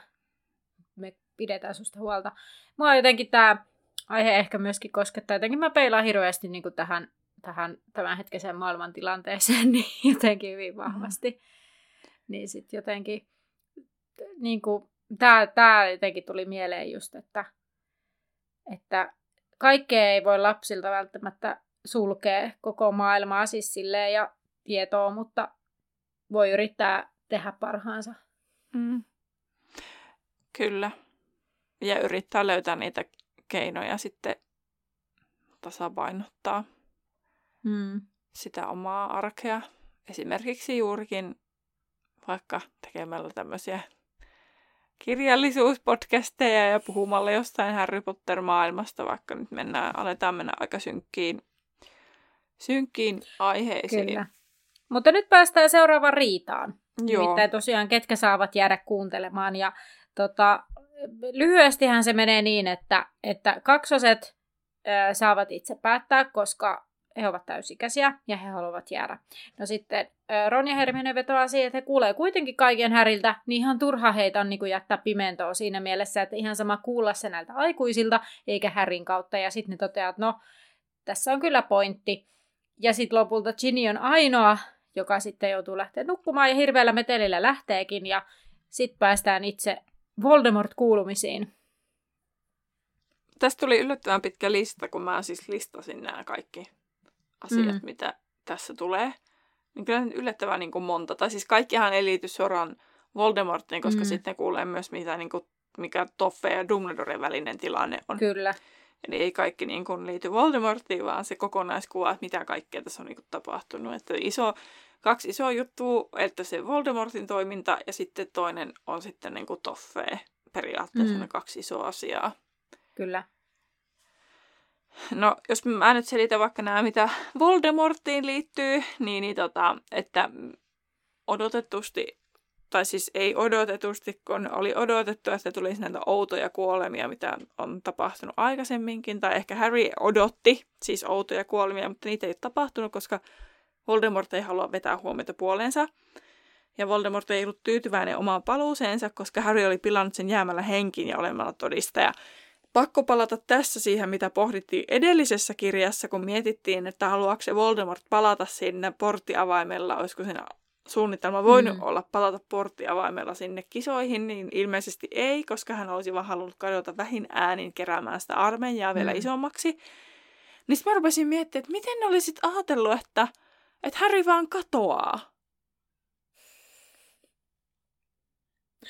me pidetään susta huolta. Mua jotenkin tämä aihe ehkä myöskin koskettaa. Jotenkin mä peilaan hirveästi niin kuin tähän tähän tämänhetkiseen maailmantilanteeseen niin jotenkin hyvin mm-hmm. vahvasti. Mm. Niin sitten jotenkin, niin kuin, tämä, tämä jotenkin tuli mieleen just, että, että kaikkea ei voi lapsilta välttämättä sulkea koko maailmaa siis silleen ja tietoa, mutta voi yrittää tehdä parhaansa. Mm. Kyllä. Ja yrittää löytää niitä keinoja sitten tasapainottaa mm. sitä omaa arkea. Esimerkiksi juurikin vaikka tekemällä tämmöisiä kirjallisuuspodcasteja ja puhumalla jostain Harry Potter-maailmasta, vaikka nyt mennään, aletaan mennä aika synkkiin, synkkiin aiheisiin. Kyllä. Mutta nyt päästään seuraavaan riitaan. Joo. Nimittäin tosiaan ketkä saavat jäädä kuuntelemaan. Ja tota, lyhyestihän se menee niin, että, että kaksoset ö, saavat itse päättää, koska he ovat täysikäisiä ja he haluavat jäädä. No sitten Ron ja Hermione vetoaa siihen, että he kuulee kuitenkin kaiken Häriltä, niin ihan turha heitä on niin kuin jättää pimentoa siinä mielessä, että ihan sama kuulla se näiltä aikuisilta eikä Härin kautta. Ja sitten ne toteaa, että no, tässä on kyllä pointti. Ja sitten lopulta Ginny on ainoa, joka sitten joutuu lähteä nukkumaan ja hirveällä metelillä lähteekin. Ja sitten päästään itse Voldemort-kuulumisiin. Tästä tuli yllättävän pitkä lista, kun mä siis listasin nämä kaikki asiat, mm. mitä tässä tulee. Niin kyllä yllättävän niin kuin monta. Tai siis kaikkihan ei liity suoraan Voldemortiin, koska mm. sitten kuulee myös, mitä, niin kuin, mikä Toffe ja Dumbledoren välinen tilanne on. Kyllä. Eli ei kaikki niin kuin liity Voldemortiin, vaan se kokonaiskuva, että mitä kaikkea tässä on niin kuin tapahtunut. Että iso, kaksi isoa juttua, että se Voldemortin toiminta ja sitten toinen on sitten niin kuin Toffe. Periaatteessa mm. ne kaksi isoa asiaa. Kyllä. No, jos mä nyt selitän vaikka nämä, mitä Voldemortiin liittyy, niin, niin tota, että odotetusti, tai siis ei odotetusti, kun oli odotettu, että tulisi näitä outoja kuolemia, mitä on tapahtunut aikaisemminkin, tai ehkä Harry odotti siis outoja kuolemia, mutta niitä ei ole tapahtunut, koska Voldemort ei halua vetää huomiota puoleensa. Ja Voldemort ei ollut tyytyväinen omaan paluuseensa, koska Harry oli pilannut sen jäämällä henkiin ja olemalla todistaja pakko palata tässä siihen, mitä pohdittiin edellisessä kirjassa, kun mietittiin, että haluaako se Voldemort palata sinne porttiavaimella, olisiko sen suunnitelma voinut mm. olla palata porttiavaimella sinne kisoihin, niin ilmeisesti ei, koska hän olisi vaan halunnut kadota vähin äänin keräämään sitä armeijaa vielä mm. isommaksi. Niin sitten mä rupesin miettimään, että miten ne olisit ajatellut, että, että Harry vaan katoaa.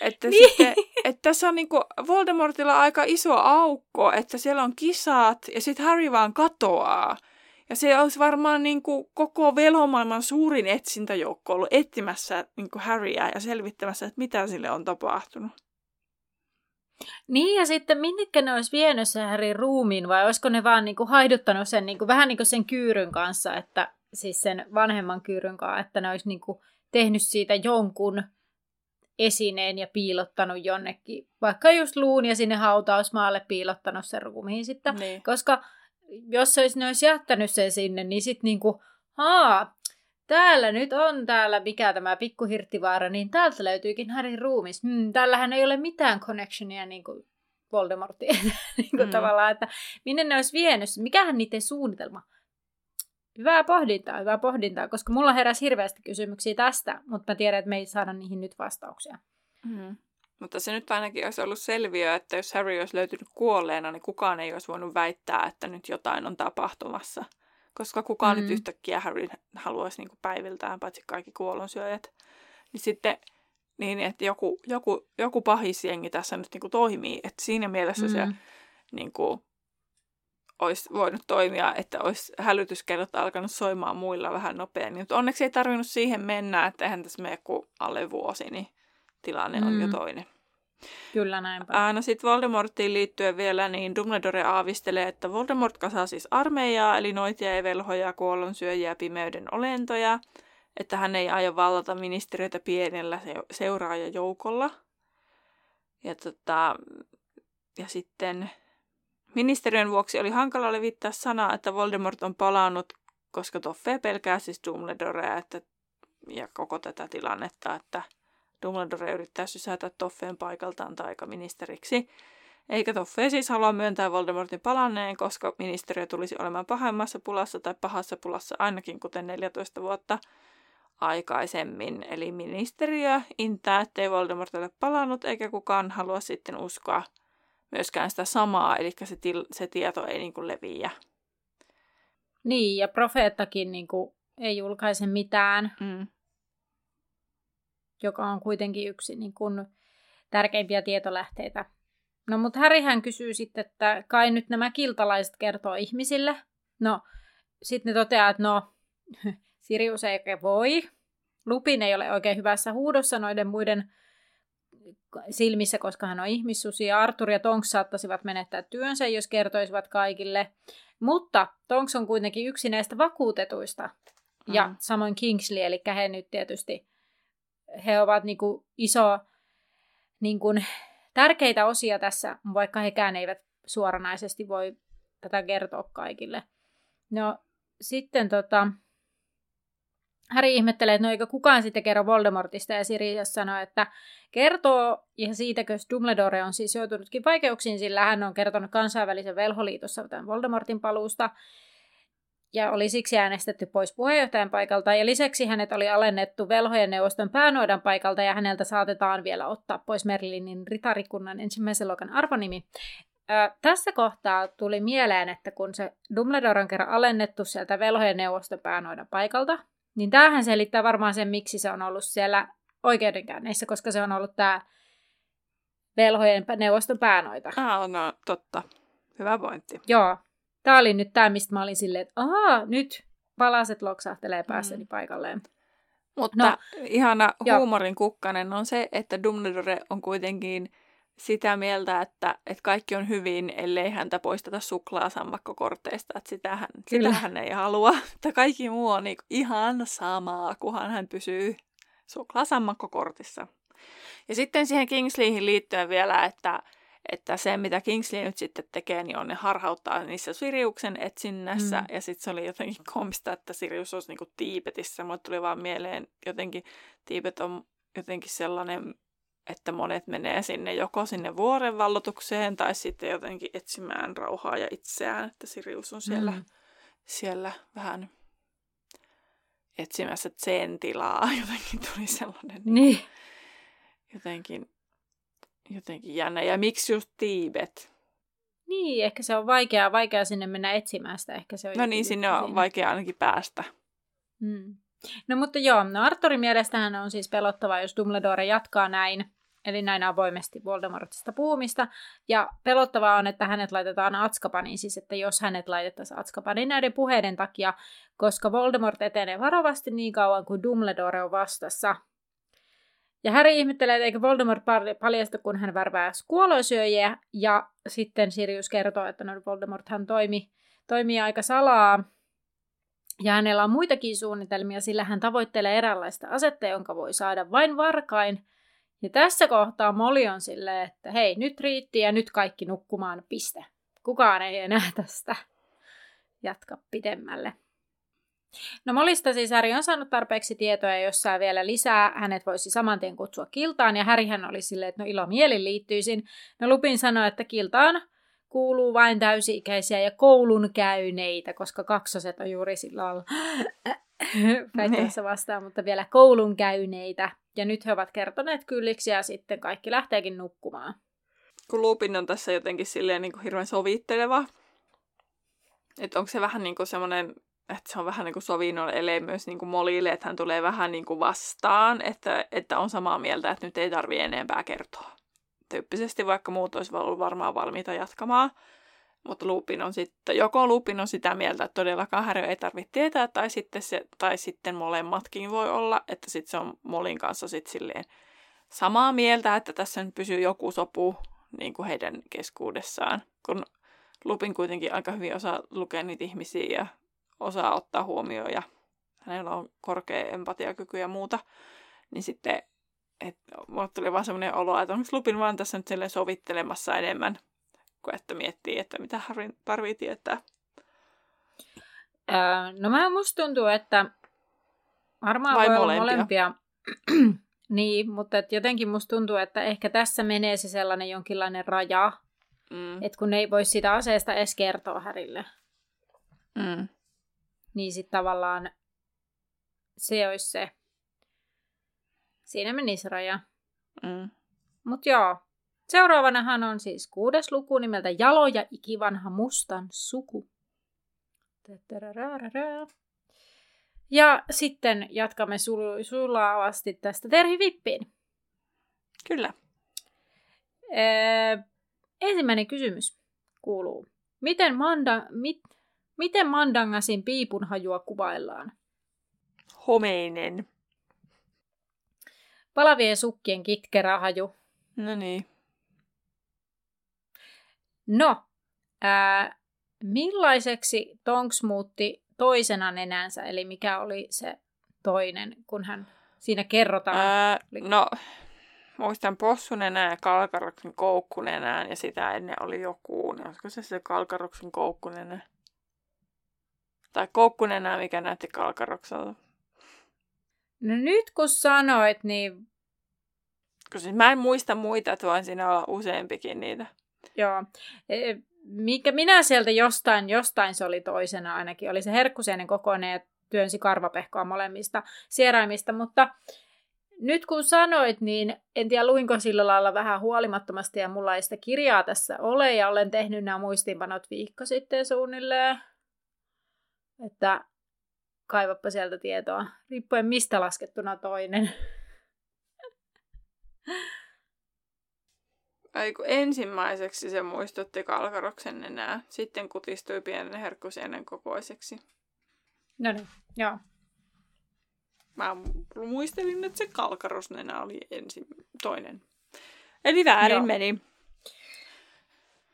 Että, niin. sitten, että tässä on niinku Voldemortilla aika iso aukko, että siellä on kisat ja sitten Harry vaan katoaa. Ja se olisi varmaan niinku koko velhomaailman suurin etsintäjoukko ollut etsimässä niinku Harryä ja selvittämässä, että mitä sille on tapahtunut. Niin, ja sitten minnekä ne olisi vienyt sen Harryn ruumiin, vai olisiko ne vaan niinku haiduttanut sen niinku, vähän niin kuin sen kyyryn kanssa, että siis sen vanhemman kyyryn kanssa, että ne olisi niinku tehnyt siitä jonkun esineen ja piilottanut jonnekin, vaikka just luun ja sinne hautausmaalle piilottanut sen ruumiin sitten. Niin. Koska jos se olisi, ne olisi jättänyt sen sinne, niin sitten niinku, haa, täällä nyt on täällä, mikä tämä pikkuhirttivaara, niin täältä löytyykin Harryn ruumis. Hmm, täällähän ei ole mitään connectionia niin kuin Voldemortiin niin kuin mm. tavallaan, että minne ne olisi vienyt, mikähän niiden suunnitelma. Hyvää pohdintaa, hyvää pohdintaa, koska mulla heräsi hirveästi kysymyksiä tästä, mutta mä tiedän, että me ei saada niihin nyt vastauksia. Mm. Mutta se nyt ainakin olisi ollut selviö, että jos Harry olisi löytynyt kuolleena, niin kukaan ei olisi voinut väittää, että nyt jotain on tapahtumassa. Koska kukaan mm. nyt yhtäkkiä Harry haluaisi niin kuin päiviltään, paitsi kaikki kuollonsyöjät. Niin sitten niin, että joku, joku, joku pahisjengi tässä nyt niin kuin toimii. Että siinä mielessä mm. se niin kuin, olisi voinut toimia, että olisi hälytyskellot alkanut soimaan muilla vähän nopeammin. Mutta onneksi ei tarvinnut siihen mennä, että eihän tässä mene kuin alle vuosi, niin tilanne on mm. jo toinen. Kyllä näinpä. Ää, no sitten Voldemortiin liittyen vielä, niin Dumbledore aavistelee, että Voldemort kasaa siis armeijaa, eli noitia ja velhoja, kuollonsyöjiä ja pimeyden olentoja, että hän ei aio vallata ministeriötä pienellä seuraajajoukolla. Ja, tota, ja sitten ministeriön vuoksi oli hankala levittää sanaa, että Voldemort on palannut, koska Toffe pelkää siis Dumbledorea että, ja koko tätä tilannetta, että – Dumbledore yrittää sysätä Toffeen paikaltaan taikaministeriksi. Eikä Toffe siis halua myöntää Voldemortin palanneen, koska ministeriö tulisi olemaan pahemmassa pulassa tai pahassa pulassa ainakin kuten 14 vuotta aikaisemmin. Eli ministeriö intää, ettei Voldemort ole palannut, eikä kukaan halua sitten uskoa myöskään sitä samaa, eli se, til- se tieto ei niin kuin leviä. Niin, ja profeettakin niin kuin, ei julkaise mitään. Mm joka on kuitenkin yksi niin kuin, tärkeimpiä tietolähteitä. No, mutta Härihän kysyy sitten, että kai nyt nämä kiltalaiset kertoo ihmisille. No, sitten ne toteaa, että no, Sirius ei oikein voi. Lupin ei ole oikein hyvässä huudossa noiden muiden silmissä, koska hän on ihmissusi, ja Arthur ja Tonks saattaisivat menettää työnsä, jos kertoisivat kaikille. Mutta Tonks on kuitenkin yksi näistä vakuutetuista, ja mm. samoin Kingsley, eli he nyt tietysti he ovat niin kuin iso, niin kuin, tärkeitä osia tässä, vaikka hekään eivät suoranaisesti voi tätä kertoa kaikille. No sitten tota, Harry ihmettelee, että no eikö kukaan sitten kerro Voldemortista, ja Sirius sanoo, että kertoo, ja siitäkö Dumbledore on siis joutunutkin vaikeuksiin, sillä hän on kertonut kansainvälisen velholiitossa tämän Voldemortin paluusta, ja oli siksi äänestetty pois puheenjohtajan paikalta, ja lisäksi hänet oli alennettu velhojen neuvoston päänuodan paikalta, ja häneltä saatetaan vielä ottaa pois Merlinin ritarikunnan ensimmäisen luokan arvonimi. Ö, tässä kohtaa tuli mieleen, että kun se Dumbledore on kerran alennettu sieltä velhojen neuvoston päänuodan paikalta, niin tämähän selittää varmaan sen, miksi se on ollut siellä oikeudenkäynneissä, koska se on ollut tämä velhojen neuvoston päänoita. Ah, no totta. Hyvä pointti. Joo, Tämä oli nyt tämä, mistä mä olin silleen, että ahaa, nyt palaset loksahtelee päässäni mm. paikalleen. Mutta no, ihana huumorin kukkanen on se, että Dumbledore on kuitenkin sitä mieltä, että, että kaikki on hyvin, ellei häntä poisteta suklaasammakkokorteista. Että sitähän, sitähän ei halua. Että kaikki muu on niin ihan samaa, kunhan hän pysyy suklaasammakkokortissa. Ja sitten siihen Kingsleyhin liittyen vielä, että että se, mitä Kingsley nyt sitten tekee, niin on ne harhauttaa niissä Siriuksen etsinnässä. Mm. Ja sitten se oli jotenkin komista, että Sirius olisi niinku Tiibetissä. Mulle tuli vaan mieleen jotenkin, Tiibet on jotenkin sellainen, että monet menee sinne joko sinne vuoren vallotukseen tai sitten jotenkin etsimään rauhaa ja itseään. Että Sirius on siellä, mm. siellä vähän etsimässä sen tilaa. Jotenkin tuli sellainen niin. jotenkin jotenkin jännä. Ja miksi just Tiibet? Niin, ehkä se on vaikeaa, vaikeaa sinne mennä etsimään sitä. Ehkä se on no niin, sinne on siinä. vaikea ainakin päästä. Hmm. No mutta joo, no Arturin mielestähän on siis pelottavaa, jos Dumbledore jatkaa näin, eli näin avoimesti Voldemortista puhumista. Ja pelottavaa on, että hänet laitetaan Atskapaniin, siis että jos hänet laitettaisiin Atskapaniin näiden puheiden takia, koska Voldemort etenee varovasti niin kauan kuin Dumbledore on vastassa. Ja Harry ihmettelee, että eikö Voldemort paljasta, kun hän värvää kuolosyöjiä. Ja sitten Sirius kertoo, että no Voldemort hän toimi, toimii aika salaa. Ja hänellä on muitakin suunnitelmia, sillä hän tavoittelee eräänlaista asetta, jonka voi saada vain varkain. Ja tässä kohtaa Molly on silleen, että hei, nyt riitti ja nyt kaikki nukkumaan, piste. Kukaan ei enää tästä jatka pidemmälle. No Molista siis Häri on saanut tarpeeksi tietoa, jos saa vielä lisää, hänet voisi saman tien kutsua kiltaan, ja Härihän oli silleen, että no ilo mieli liittyisin. No Lupin sanoi, että kiltaan kuuluu vain täysi-ikäisiä ja koulun käyneitä, koska kaksoset on juuri sillä lailla väittämässä vastaan, mutta vielä koulun käyneitä. Ja nyt he ovat kertoneet kylliksi ja sitten kaikki lähteekin nukkumaan. Kun Lupin on tässä jotenkin silleen niin kuin hirveän sovitteleva, että onko se vähän niin kuin semmoinen, että se on vähän niin kuin sovinnon ele myös niin kuin Molille, että hän tulee vähän niin kuin vastaan, että, että on samaa mieltä, että nyt ei tarvitse enempää kertoa. Tyyppisesti vaikka muut olisi ollut varmaan valmiita jatkamaan. Mutta Lupin on sitten, joko Lupin on sitä mieltä, että todellakaan Harry ei tarvitse tietää, tai sitten, se, tai sitten molemmatkin voi olla, että sitten se on Molin kanssa sitten silleen samaa mieltä, että tässä nyt pysyy joku sopu niin kuin heidän keskuudessaan. Kun Lupin kuitenkin aika hyvin osaa lukea niitä ihmisiä ja osaa ottaa huomioon ja hänellä on korkea empatiakyky ja muuta, niin sitten että mulle tuli vaan semmoinen olo, että onko Lupin vaan tässä nyt sovittelemassa enemmän kuin että miettii, että mitä tarvii tietää. Öö, no mä musta tuntuu, että varmaan Vai voi molempia. olla molempia. niin, mutta et jotenkin musta tuntuu, että ehkä tässä menee se sellainen jonkinlainen raja, mm. että kun ei voi sitä aseesta edes kertoa Härille. Mm. Niin sitten tavallaan se olisi se. Siinä menisi raja. Mm. Mutta joo, Seuraavanahan on siis kuudes luku nimeltä Jalo ja ikivanha mustan suku. Ja sitten jatkamme sul- sulavasti tästä Terhi Vippiin. Kyllä. Ee, ensimmäinen kysymys kuuluu. Miten, manda, mit, miten Mandangasin piipun hajua kuvaillaan? Homeinen. Palavien sukkien kitkerä haju. No niin. No, ää, millaiseksi Tonks muutti toisena nenänsä, eli mikä oli se toinen, kun hän siinä kerrotaan? Ää, no, muistan possunenään ja kalkaroksen koukkunenään ja sitä ennen oli joku, niin olisiko se se kalkaroksen koukkunenä? Tai koukkunenään, mikä näytti kalkarokselta. No nyt kun sanoit, niin... Kun siis mä en muista muita, että voin siinä olla useampikin niitä. Joo. E, mikä minä sieltä jostain, jostain se oli toisena ainakin, oli se herkkuseinen kokoinen ja työnsi karvapehkoa molemmista sieraimista, mutta nyt kun sanoit, niin en tiedä luinko sillä lailla vähän huolimattomasti ja mulla ei sitä kirjaa tässä ole ja olen tehnyt nämä muistiinpanot viikko sitten suunnilleen. Että kaivappa sieltä tietoa, riippuen mistä laskettuna toinen. Aiku ensimmäiseksi se muistutti kalkaroksen enää, sitten kutistui pienen herkkusienen kokoiseksi. No niin, joo. Mä muistelin, että se kalkarosnenä oli ensin toinen. Eli väärin joo. meni.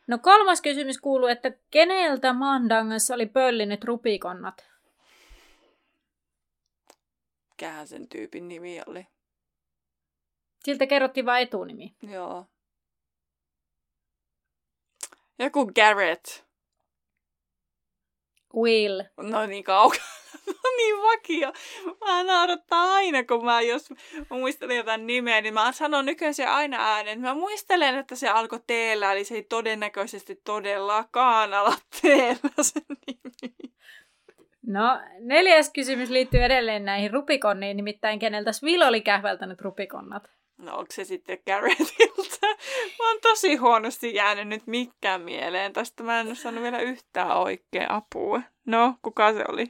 No kolmas kysymys kuuluu, että keneltä Mandangassa oli pöllinyt rupikonnat? Kähän sen tyypin nimi oli? Siltä kerrottiin vain etunimi. Joo. Joku Garrett. Will. No niin kaukana. No niin vakio. Mä naurattaa aina, kun mä jos mä muistelen jotain nimeä, niin mä sanon nykyään se aina äänen. Mä muistelen, että se alkoi teellä, eli se ei todennäköisesti todellakaan ala teellä se nimi. No, neljäs kysymys liittyy edelleen näihin rupikonniin, nimittäin keneltä Will oli kähvältänyt rupikonnat. No onko se sitten Garrettilta? Mä oon tosi huonosti jäänyt nyt mikään mieleen. Tästä mä en ole saanut vielä yhtään oikein apua. No, kuka se oli?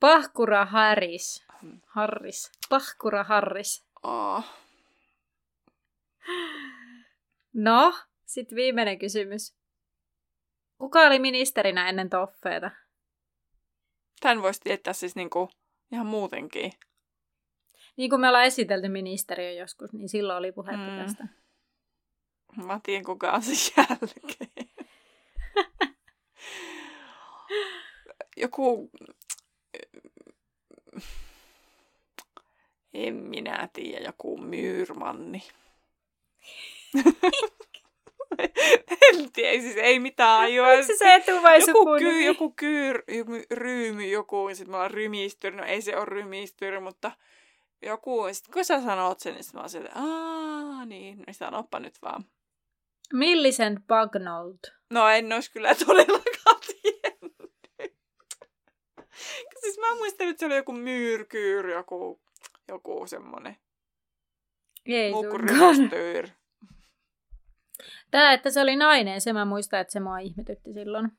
Pahkura Harris. Harris. Pahkura Harris. Oh. No, sitten viimeinen kysymys. Kuka oli ministerinä ennen Toffeeta? Tän voisi tietää siis niinku ihan muutenkin. Niin kuin me ollaan esitelty ministeriö joskus, niin silloin oli puhetta mm. tästä. Mä tiedän, kuka on se jälkeen. Joku... En minä tiedä, joku myyrmanni. en tiedä, siis ei mitään ajoa. Onko se se etu vai joku, ky, joku kyr, joku ryymy, joku, sitten mä oon rymistyri. No ei se ole rymistyri, mutta joku, sit kun sä sanot sen, niin mä oon että aah, niin, niin sanoppa nyt vaan. Millicent Bagnold. No en olisi kyllä todellakaan tiennyt. siis mä muistelin, että se oli joku myrkyr, joku, joku semmonen Ei. Tää, että se oli nainen, se mä muistan, että se mua ihmetytti silloin.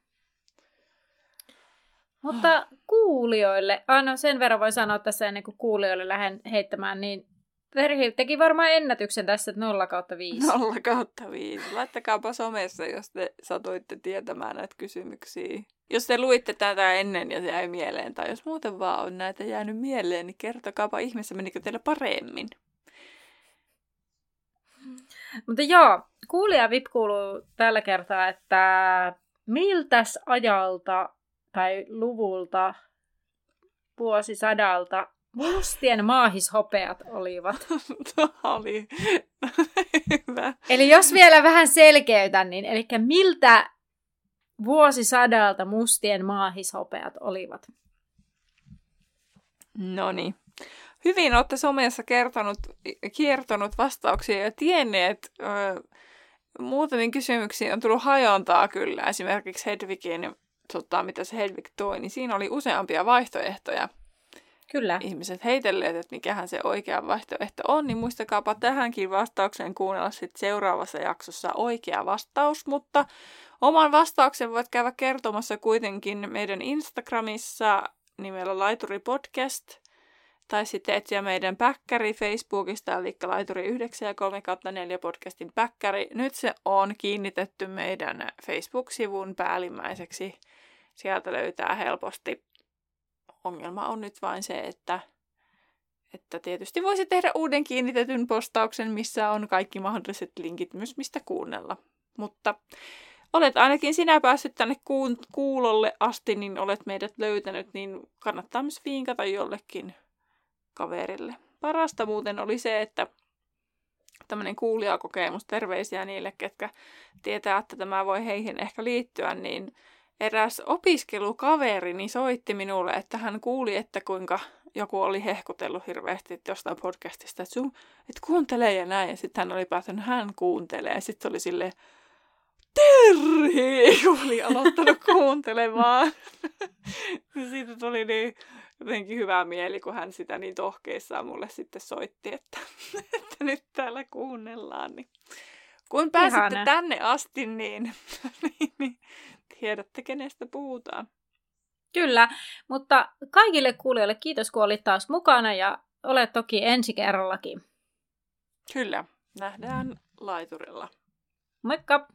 Mutta kuulijoille, aina sen verran voi sanoa tässä ennen kuin kuulijoille lähden heittämään, niin Terhi teki varmaan ennätyksen tässä, että 0 kautta 5. 0 kautta 5. Laittakaapa somessa, jos te satuitte tietämään näitä kysymyksiä. Jos te luitte tätä ennen ja se jäi mieleen, tai jos muuten vaan on näitä jäänyt mieleen, niin kertokaapa ihmeessä, menikö teillä paremmin. Mutta joo, kuulija VIP kuuluu tällä kertaa, että miltäs ajalta tai luvulta, vuosisadalta mustien maahishopeat olivat. Tuo oli hyvä. Eli jos vielä vähän selkeytän, niin eli miltä vuosisadalta mustien maahishopeat olivat? No niin. Hyvin olette somessa kertonut, kiertonut vastauksia ja tienneet. Ö, muutamiin kysymyksiin on tullut hajontaa kyllä. Esimerkiksi Hedvigin, tota, mitä se Hedvig toi, niin siinä oli useampia vaihtoehtoja. Kyllä. Ihmiset heitelleet, että mikähän se oikea vaihtoehto on, niin muistakaapa tähänkin vastaukseen kuunnella sitten seuraavassa jaksossa oikea vastaus, mutta oman vastauksen voit käydä kertomassa kuitenkin meidän Instagramissa nimellä Laituri Podcast – tai sitten etsiä meidän päkkäri Facebookista, eli Laituri 9 ja 3 4 podcastin päkkäri. Nyt se on kiinnitetty meidän Facebook-sivun päällimmäiseksi. Sieltä löytää helposti. Ongelma on nyt vain se, että, että tietysti voisi tehdä uuden kiinnitetyn postauksen, missä on kaikki mahdolliset linkit myös mistä kuunnella. Mutta olet ainakin sinä päässyt tänne kuulolle asti, niin olet meidät löytänyt, niin kannattaa myös viinkata jollekin kaverille. Parasta muuten oli se, että tämmöinen kuulijakokemus, terveisiä niille, ketkä tietää, että tämä voi heihin ehkä liittyä, niin eräs opiskelukaverini soitti minulle, että hän kuuli, että kuinka joku oli hehkutellut hirveästi jostain podcastista, että, sun, että kuuntelee ja näin. Ja sitten hän oli päättänyt, hän kuuntelee. Ja sitten oli silleen, Terhi, kun oli aloittanut kuuntelemaan. Siitä tuli niin jotenkin hyvä mieli, kun hän sitä niin tohkeissaan mulle sitten soitti, että, että nyt täällä kuunnellaan. Niin. Kun pääsitte Ihana. tänne asti, niin, niin, niin tiedätte, kenestä puhutaan. Kyllä, mutta kaikille kuulijoille kiitos, kun olit taas mukana ja olet toki ensi kerrallakin. Kyllä, nähdään laiturilla. Moikka!